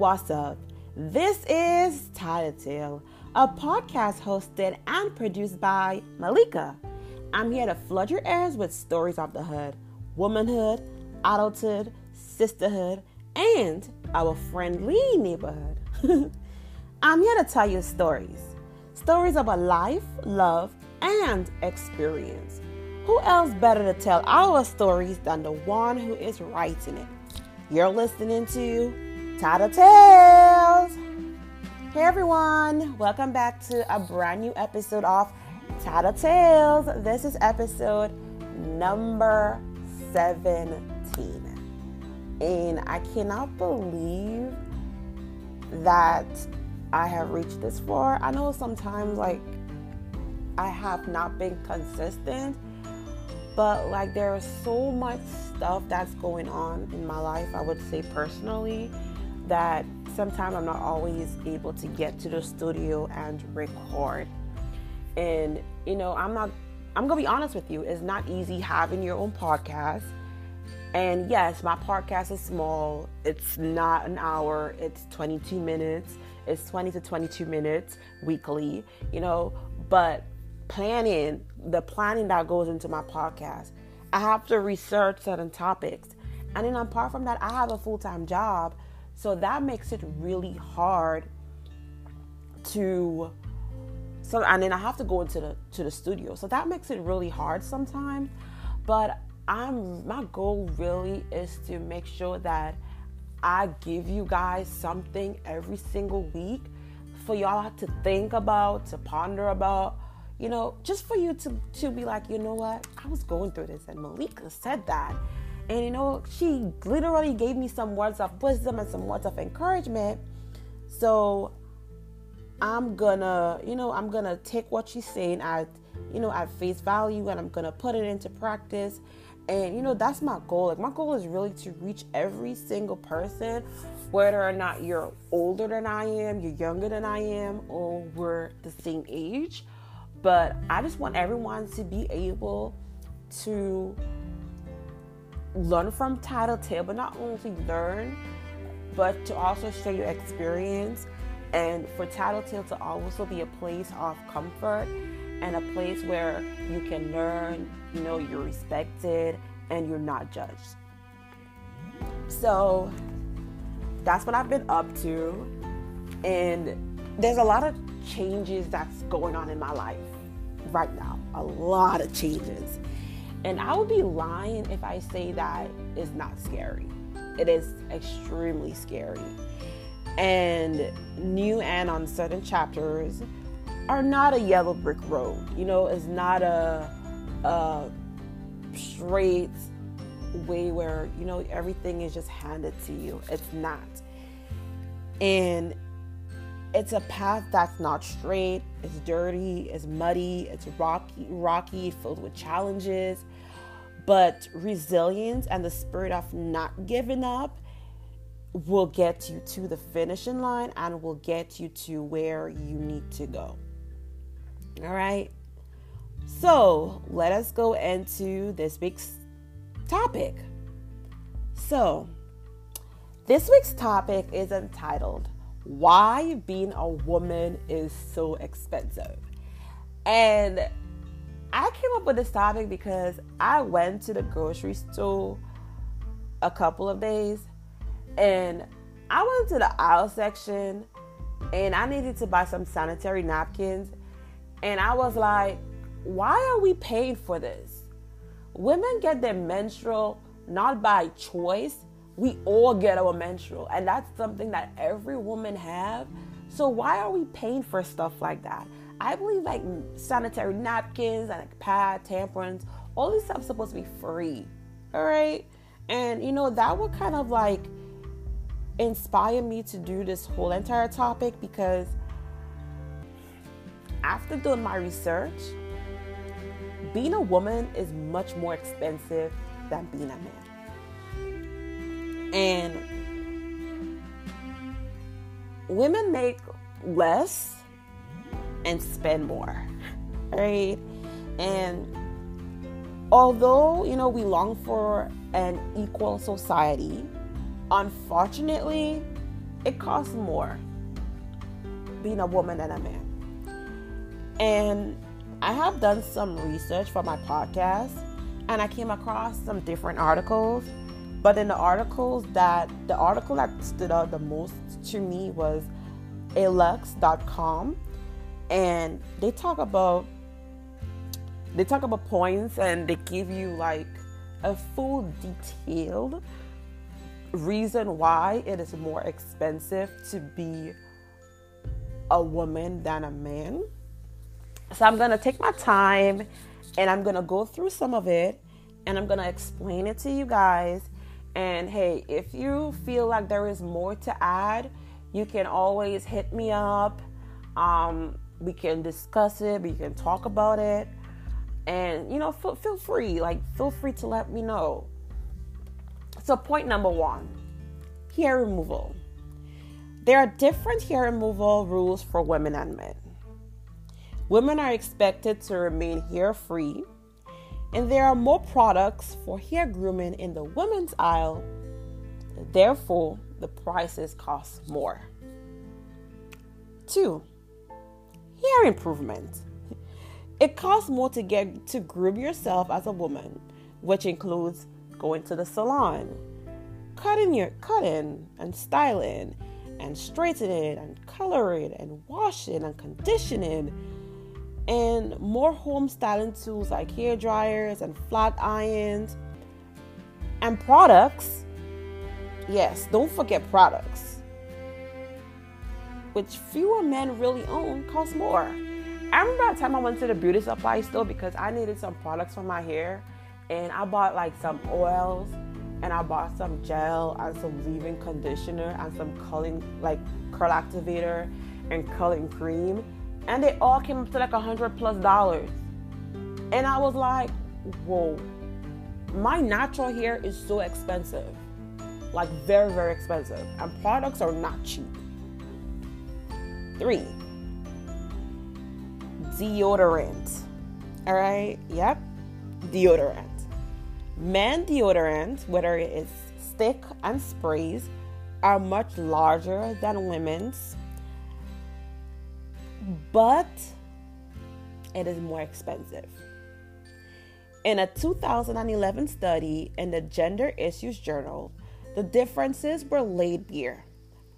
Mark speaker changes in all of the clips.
Speaker 1: What's up? This is Tattletale, a podcast hosted and produced by Melika. I'm here to flood your ears with stories of the hood, womanhood, adulthood, sisterhood, and our friendly neighborhood. I'm here to tell you stories. Stories about life, love, and experience. Who else better to tell our stories than the one who is writing it? You're listening to Tattletales. Hey everyone, welcome back to a brand new episode of Tattletales. This is episode number 17. And I cannot believe that I have reached this far. I know sometimes like I have not been consistent, but like there is so much stuff that's going on in my life, I would say personally, that sometimes I'm not always able to get to the studio and record. And you know, I'm not I'm gonna be honest with you, it's not easy having your own podcast. And yes, my podcast is small. It's not an hour, it's 22 minutes. It's 20 to 22 minutes weekly, you know, but planning, the planning that goes into my podcast, I have to research certain topics. And then apart from that, I have a full time job. So that makes it really hard to so and then I have to go into the to the studio. So that makes it really hard sometimes. But I'm my goal really is to make sure that I give you guys something every single week for y'all to think about, to ponder about, you know, just for you to to be like, you know what, I was going through this, and Melika said that, and you know, she literally gave me some words of wisdom and some words of encouragement. So I'm gonna, you know, I'm gonna take what she's saying at, you know, at face value, and I'm gonna put it into practice. And you know, that's my goal. Like my goal is really to reach every single person, whether or not you're older than I am, you're younger than I am, or we're the same age. But I just want everyone to be able to learn from Tattletale, but not only learn, but to also share your experience and for Tattletale to also be a place of comfort and a place where you can learn, you know, you're respected and you're not judged. So that's what I've been up to. And there's a lot of changes that's going on in my life right now. A lot of changes. And I would be lying if I say that it's not scary. It is extremely scary. And new and on certain chapters are not a yellow brick road. You know, it's not a, a straight way where, you know, everything is just handed to you. It's not. And it's a path that's not straight, it's dirty, it's muddy, it's rocky, rocky, filled with challenges. But resilience and the spirit of not giving up will get you to the finishing line and will get you to where you need to go. All right. So let us go into this week's topic. So, this week's topic is entitled Why Being a Woman is So Expensive. And I came up with this topic because I went to the grocery store a couple of days and I went to the aisle section and I needed to buy some sanitary napkins and I was like, why are we paying for this? Women get their menstrual not by choice. We all get our menstrual, and that's something that every woman have. So why are we paying for stuff like that? I believe like sanitary napkins and like pad, tampons, all these stuff supposed to be free. All right. And you know, that would kind of like inspire me to do this whole entire topic because after doing my research, being a woman is much more expensive than being a man. And women make less and spend more, right? And although, you know, we long for an equal society, unfortunately, it costs more being a woman than a man. And I have done some research for my podcast and I came across some different articles. But in the articles that the article that stood out the most to me was alux.com and they talk about they talk about points and they give you like a full detailed reason why it is more expensive to be a woman than a man. So I'm going to take my time and I'm going to go through some of it and I'm going to explain it to you guys. And hey, if you feel like there is more to add, you can always hit me up. Um, we can discuss it, we can talk about it. And, you know, feel, feel free, like, feel free to let me know. So, point number one hair removal. There are different hair removal rules for women and men. Women are expected to remain hair free, and there are more products for hair grooming in the women's aisle. Therefore, the prices cost more. Two, hair improvement. It costs more to get to groom yourself as a woman, which includes going to the salon, cutting your cutting and styling and straightening and coloring and washing and conditioning and more home styling tools like hair dryers and flat irons and products. Yes, don't forget products, which fewer men really own, cost more. I remember that time I went to the beauty supply store because I needed some products for my hair, and I bought like some oils, and I bought some gel and some leave-in conditioner and some curling like curl activator and curling cream, and they all came up to like a hundred plus dollars, and I was like, whoa, my natural hair is so expensive, like very very expensive, and products are not cheap. Three deodorant. All right, yep, deodorant. Men deodorant, whether it is stick and sprays, are much larger than women's, but it is more expensive. In a 2011 study in the Gender Issues Journal, the differences were laid bare.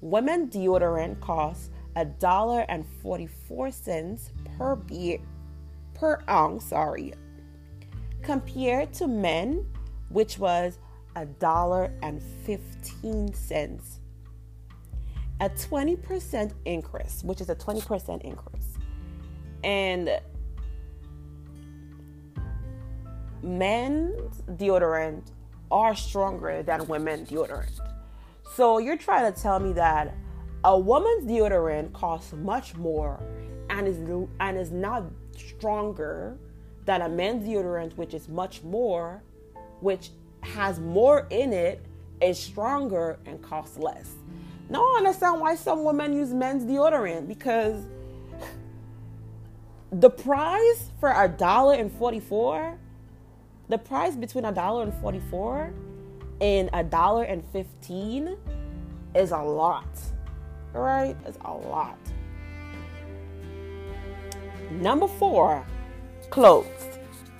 Speaker 1: Women deodorant costs a dollar and 44 cents per beer per ounce, sorry, compared to men, which was a dollar and 15 cents. A 20% increase, which is a 20% increase. And men's deodorant are stronger than women's deodorant. So you're trying to tell me that a woman's deodorant costs much more and is and is not stronger than a man's deodorant, which is much more, which has more in it, is stronger and costs less. Now I understand why some women use men's deodorant because the price for a dollar and forty-four, the price between a dollar and forty-four and a dollar and fifteen is a lot. All right, it's a lot. Number four, clothes.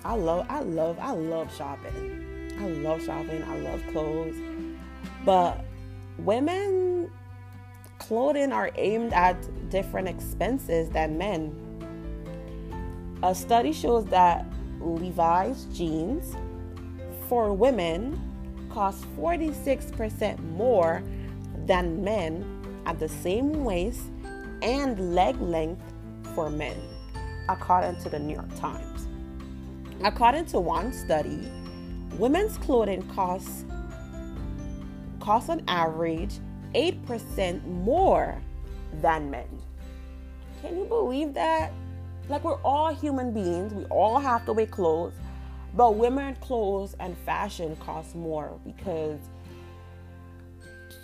Speaker 1: I love, I love, I love shopping. I love shopping. I love clothes. But women clothing are aimed at different expenses than men. A study shows that Levi's jeans for women cost 46% more than men at the same waist and leg length for men according to the New York Times. According to one study, women's clothing costs cost on average 8% more than men. Can you believe that? Like we're all human beings, we all have to wear clothes, but women clothes and fashion cost more because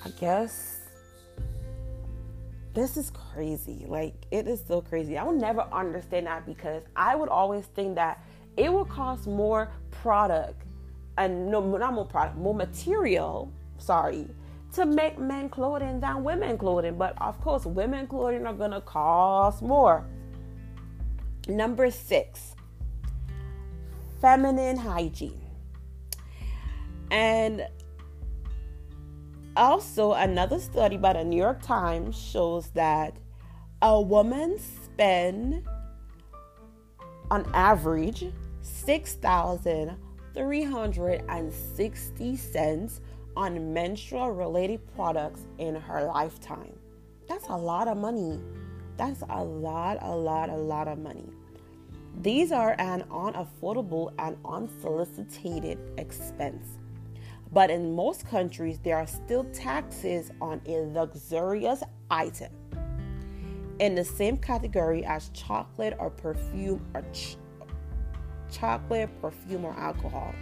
Speaker 1: I guess this is crazy. Like, it is so crazy. I would never understand that because I would always think that it would cost more product and no, not more product, more material, sorry, to make men clothing than women clothing. But of course, women clothing are gonna cost more. Number six, feminine hygiene. And also, another study by the New York Times shows that a woman spend on average 6,360 cents on menstrual related products in her lifetime. That's a lot of money. That's a lot, a lot, a lot of money. These are an unaffordable and unsolicited expense. But in most countries, there are still taxes on a luxurious item in the same category as chocolate or perfume or ch- chocolate, perfume, or alcohol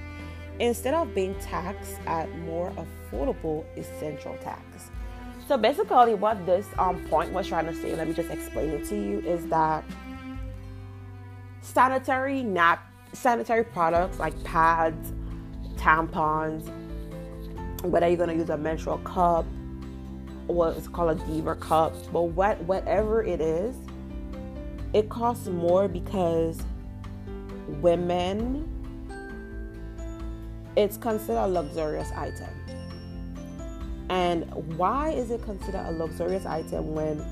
Speaker 1: instead of being taxed at more affordable essential tax. So basically, what this um, point was trying to say, let me just explain it to you, is that sanitary nap sanitary products like pads, tampons, whether you're gonna use a menstrual cup or it's called a diva cup, but what whatever it is, it costs more because women it's considered a luxurious item. And why is it considered a luxurious item when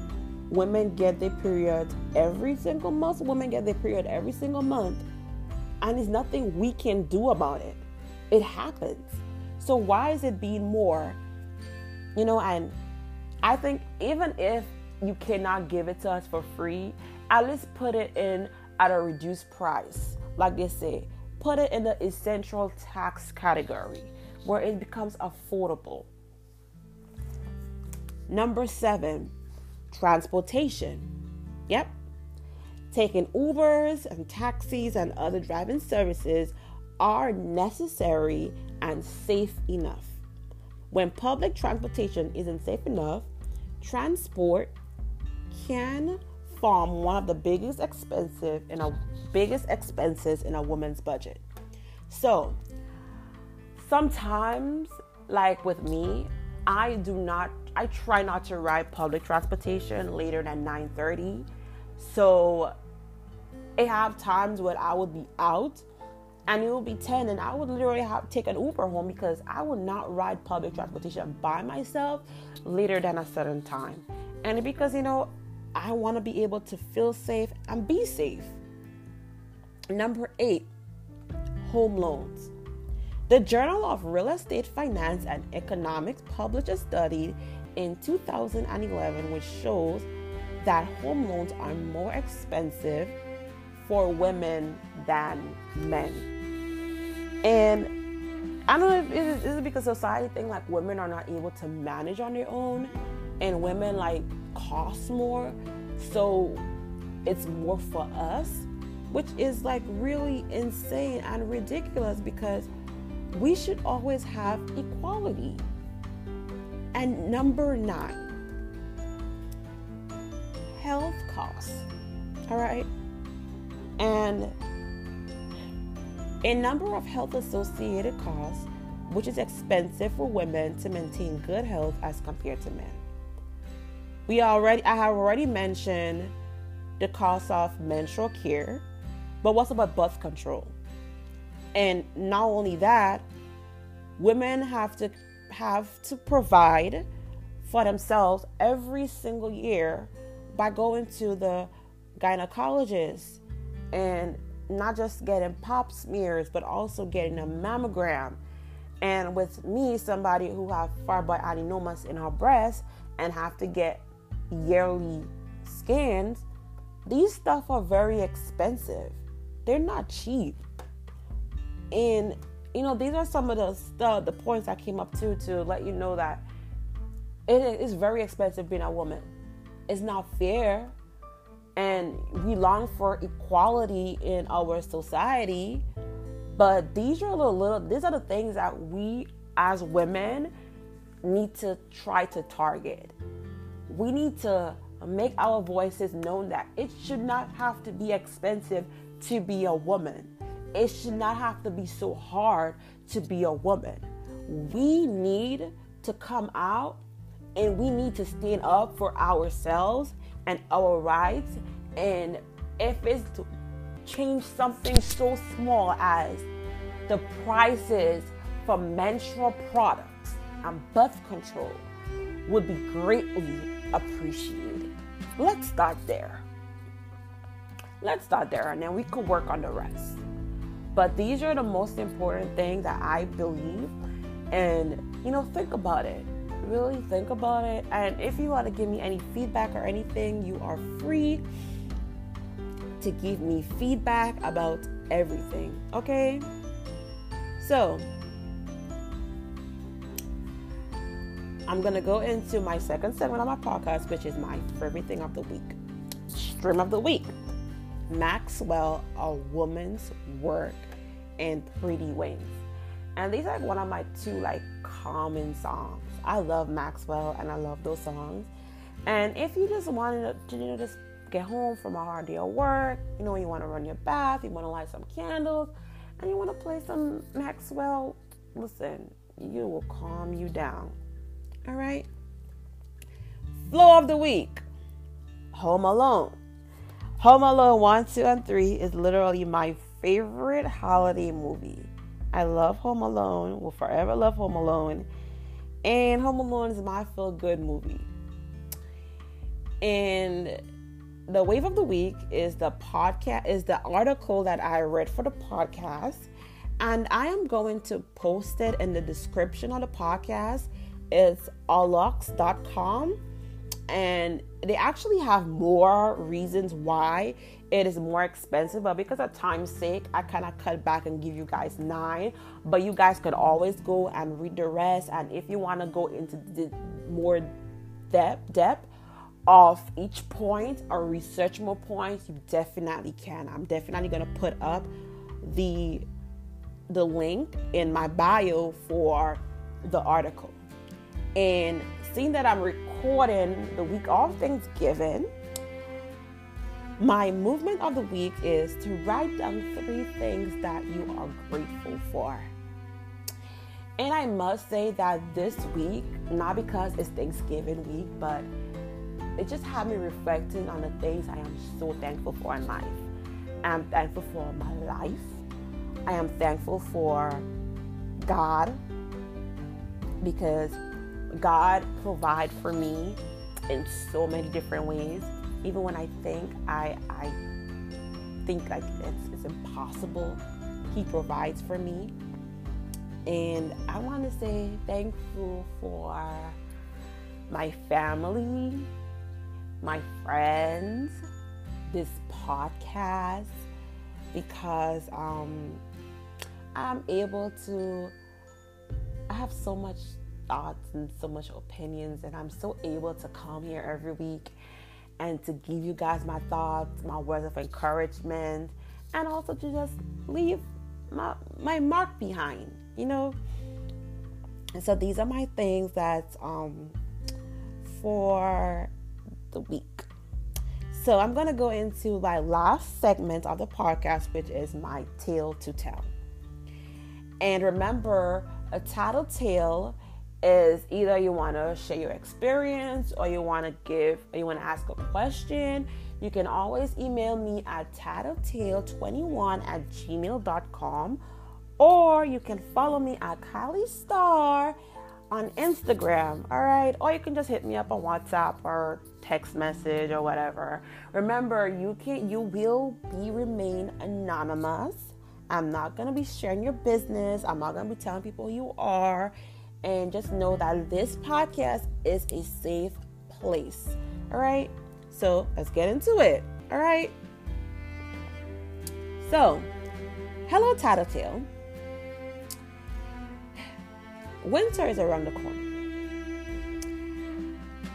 Speaker 1: women get their period every single month? Women get their period every single month, and there's nothing we can do about it. It happens. So why is it being more? You know, and I think even if you cannot give it to us for free, at least put it in at a reduced price. Like they say, put it in the essential tax category where it becomes affordable. Number seven, transportation. Yep. Taking Ubers and taxis and other driving services are necessary and safe enough. When public transportation isn't safe enough, transport can form one of the biggest expensive in a biggest expenses in a woman's budget. So sometimes, like with me, I do not I try not to ride public transportation later than 9:30. So I have times when I would be out and it will be 10 and I would literally have take an Uber home because I would not ride public transportation by myself later than a certain time. And because you know, I want to be able to feel safe and be safe. Number 8, home loans. The Journal of Real Estate Finance and Economics published a study in 2011 which shows that home loans are more expensive for women than men. And I don't know if it is, because society think like women are not able to manage on their own and women like cost more. So it's more for us, which is like really insane and ridiculous because we should always have equality. And number nine, health costs. All right. And a number of health associated costs, which is expensive for women to maintain good health as compared to men. We already I have already mentioned the cost of menstrual care, but what's about birth control? And not only that, women have to have to provide for themselves every single year by going to the gynecologist and not just getting pap smears, but also getting a mammogram. And with me, somebody who have fibroid adenomas in her breast and have to get yearly scans, these stuff are very expensive. They're not cheap. And you know, these are some of the stuff, the points I came up to to let you know that it is very expensive being a woman. It's not fair and we long for equality in our society. But these are the little these are the things that we as women need to try to target. We need to make our voices known that it should not have to be expensive to be a woman. It should not have to be so hard to be a woman. We need to come out and we need to stand up for ourselves and our rights. And if it's to change something so small as the prices for menstrual products and birth control would be greatly appreciated. Let's start there. Let's start there and then we could work on the rest. But these are the most important things that I believe. And, you know, think about it. Really think about it. And if you want to give me any feedback or anything, you are free to give me feedback about everything. Okay? So, I'm to go into my second segment of my podcast, which is my favorite thing of the week. Stream of the week. Maxwell, A Woman's Work, and Pretty Wings. And these are one of my two like common songs. I love Maxwell and I love those songs. And if you just wanted to, you know, just get home from a hard day of work, you know, you want to run your bath, you want to light some candles, and you want to play some Maxwell, listen, you will calm you down. All right. Flow of the week Home Alone. Home Alone 1, 2, and 3 is literally my favorite holiday movie. I love Home Alone, will forever love Home Alone. And Home Alone is my feel good movie. And the wave of the week is the podcast is the article that I read for the podcast. And I am going to post it in the description of the podcast. It's alux.com and they actually have more reasons why it is more expensive but because of time's sake i kind of cut back and give you guys nine. But you guys could always go and read the rest and if you want to go into the more depth depth of each point or research more points you definitely can. I'm definitely going to put up the the link in my bio for the article. And seeing that I'm recording the week of Thanksgiving, my movement of the week is to write down three things that you are grateful for. And I must say that this week, not because it's Thanksgiving week, but it just had me reflecting on the things I am so thankful for in life. I'm thankful for my life. I am thankful for God because God provide for me in so many different ways. Even when I think I I think like it's, it's impossible, He provides for me. And I want to say thankful for my family, my friends, this podcast, because um, I'm able to. I have so much thoughts and so much opinions, and I'm so able to come here every week and to give you guys my thoughts, my words of encouragement, and also to just leave my, my mark behind, you know. And so these are my things that um, for the week. So I'm gonna go into my last segment of the podcast, which is my tale to tell. And remember, a tattletale is either you want to share your experience or you want to give or you want to ask a question you can always email me at tattletale21 at gmail.com or you can follow me at kylie star on instagram all right or you can just hit me up on whatsapp or text message or whatever. Remember you can you will be remain anonymous. I'm not to be sharing your business. I'm not to be telling people who you are and just know that this podcast is a safe place. All right. So let's get into it. All right. So, hello, Tattletale. Winter is around the corner.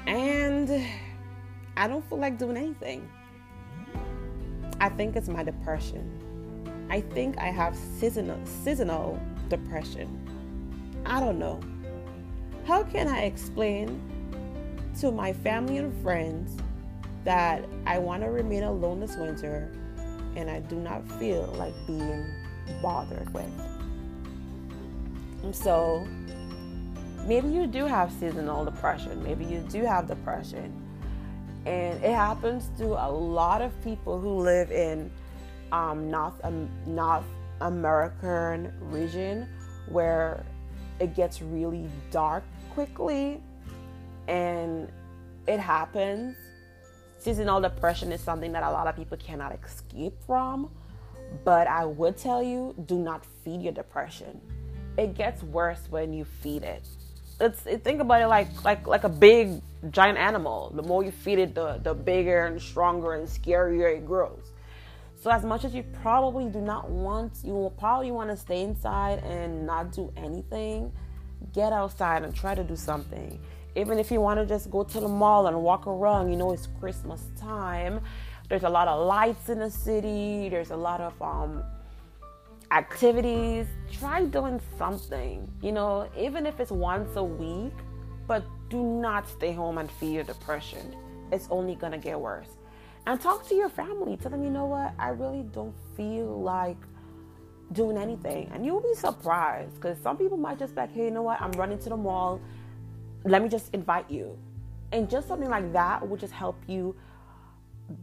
Speaker 1: And I don't feel like doing anything. I think it's my depression. I think I have seasonal seasonal depression. I don't know. How can I explain to my family and friends that I want to remain alone this winter and I do not feel like being bothered with? So maybe you do have seasonal depression, maybe you do have depression. And it happens to a lot of people who live in um, North, um, North American region where it gets really dark quickly and it happens. Seasonal depression is something that a lot of people cannot escape from. But I would tell you do not feed your depression. It gets worse when you feed it. It's it, think about it like like like a big giant animal. The more you feed it, the the bigger and stronger and scarier it grows. So as much as you probably do not want, you will probably want to stay inside and not do anything. Get outside and try to do something. Even if you want to just go to the mall and walk around, you know it's Christmas time. There's a lot of lights in the city. There's a lot of um, activities. Try doing something, you know, even if it's once a week, but do not stay home and your depression. It's only gonna get worse. And talk to your family. Tell them, you know what, I really don't feel like doing anything. And you'll be surprised because some people might just be like, hey, you know what, I'm running to the mall. Let me just invite you. And just something like that will just help you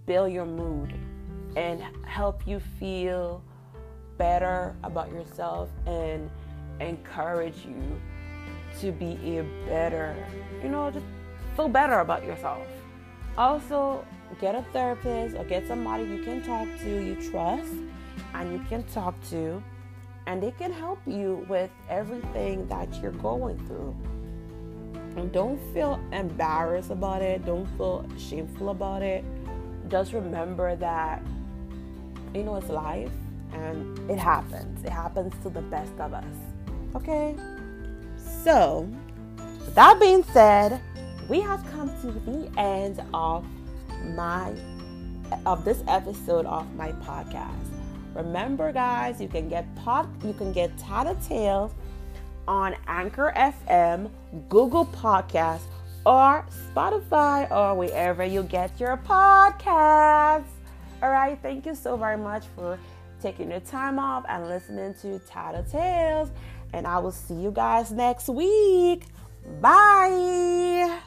Speaker 1: build your mood and help you feel better about yourself and encourage you to be a better, you know, just feel better about yourself. Also, get a therapist or get somebody you can talk to, you trust, and you can talk to, and they can help you with everything that you're going through. And don't feel embarrassed about it, don't feel shameful about it. Just remember that, you know, it's life and it happens. It happens to the best of us. Okay? So, that being said, we have come to the end of my of this episode of my podcast. Remember guys, you can get pod you can get Tattletales on Anchor FM, Google Podcasts, or Spotify or wherever you get your podcasts. All right, thank you so very much for taking your time off and listening to Tattletales. And I will see you guys next week. Bye.